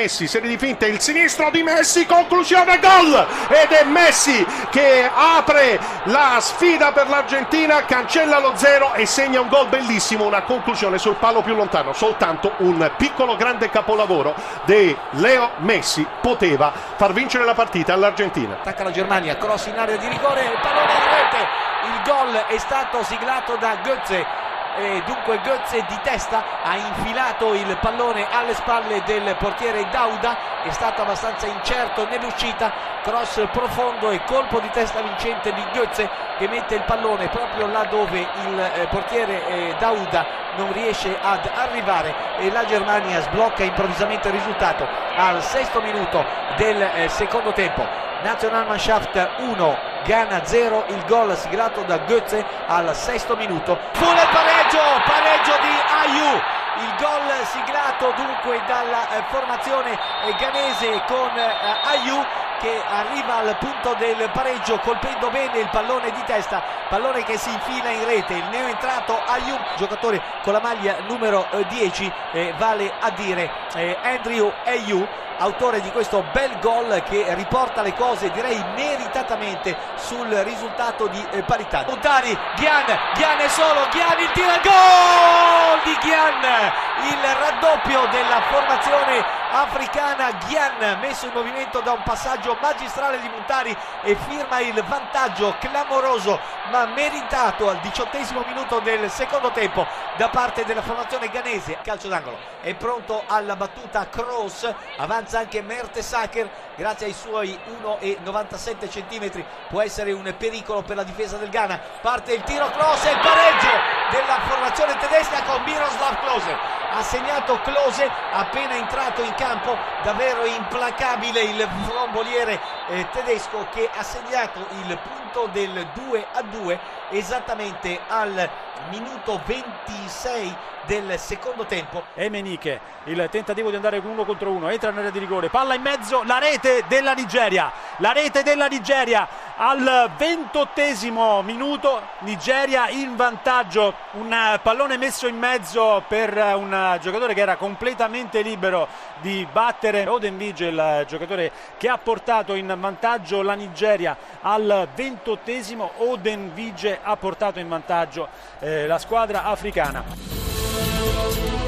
Messi, serie di finte, il sinistro di Messi, conclusione gol! Ed è Messi che apre la sfida per l'Argentina, cancella lo zero e segna un gol bellissimo, una conclusione sul palo più lontano. Soltanto un piccolo grande capolavoro di Leo Messi poteva far vincere la partita all'Argentina. Attacca la Germania, cross in area di rigore, pallone in rete. Il gol è stato siglato da Götze e dunque Götze di testa ha infilato il pallone alle spalle del portiere Dauda. È stato abbastanza incerto nell'uscita. Cross profondo e colpo di testa vincente di Götze che mette il pallone proprio là dove il eh, portiere eh, Dauda non riesce ad arrivare. E la Germania sblocca improvvisamente il risultato al sesto minuto del eh, secondo tempo. Nationalmannschaft 1 Ghana 0 il gol siglato da Götze al sesto minuto pareggio pareggio di Ayu. Il gol siglato dunque dalla eh, formazione eh, ghanese con eh, Ayu che arriva al punto del pareggio colpendo bene il pallone di testa, pallone che si infila in rete, il neoentrato Ayub, giocatore con la maglia numero 10, eh, vale a dire eh, Andrew Ayu autore di questo bel gol che riporta le cose direi meritatamente sul risultato di eh, parità. Montari, Ghian, Ghian è solo, Ghian il tiro al gol Ghian, il raddoppio della formazione africana. Ghian messo in movimento da un passaggio magistrale di Montari e firma il vantaggio clamoroso ma meritato al diciottesimo minuto del secondo tempo da parte della formazione ghanese. Calcio d'angolo è pronto alla battuta. Cross avanza anche Mertesacker. Grazie ai suoi 1,97 cm può essere un pericolo per la difesa del Ghana. Parte il tiro cross e il pareggio della formazione tedesca con Miroslav Klose. Ha segnato Close appena entrato in campo davvero implacabile il fromboliere eh, tedesco che ha segnato il punto del 2 a 2 esattamente al minuto 26 del secondo tempo. Emeniche il tentativo di andare uno contro uno entra nell'area di rigore palla in mezzo la rete della Nigeria la rete della Nigeria al ventottesimo minuto Nigeria in vantaggio. Un pallone messo in mezzo per un giocatore che era completamente libero di battere Oden Vigil il giocatore che ha portato in vantaggio la Nigeria. Al ventottesimo Oden Vige ha portato in vantaggio eh, la squadra africana